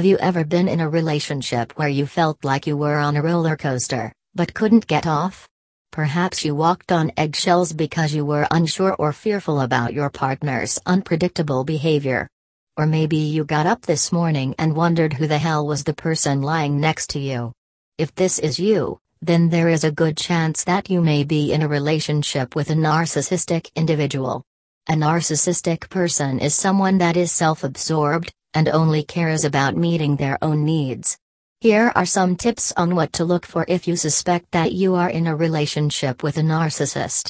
Have you ever been in a relationship where you felt like you were on a roller coaster, but couldn't get off? Perhaps you walked on eggshells because you were unsure or fearful about your partner's unpredictable behavior. Or maybe you got up this morning and wondered who the hell was the person lying next to you. If this is you, then there is a good chance that you may be in a relationship with a narcissistic individual. A narcissistic person is someone that is self absorbed, and only cares about meeting their own needs. Here are some tips on what to look for if you suspect that you are in a relationship with a narcissist.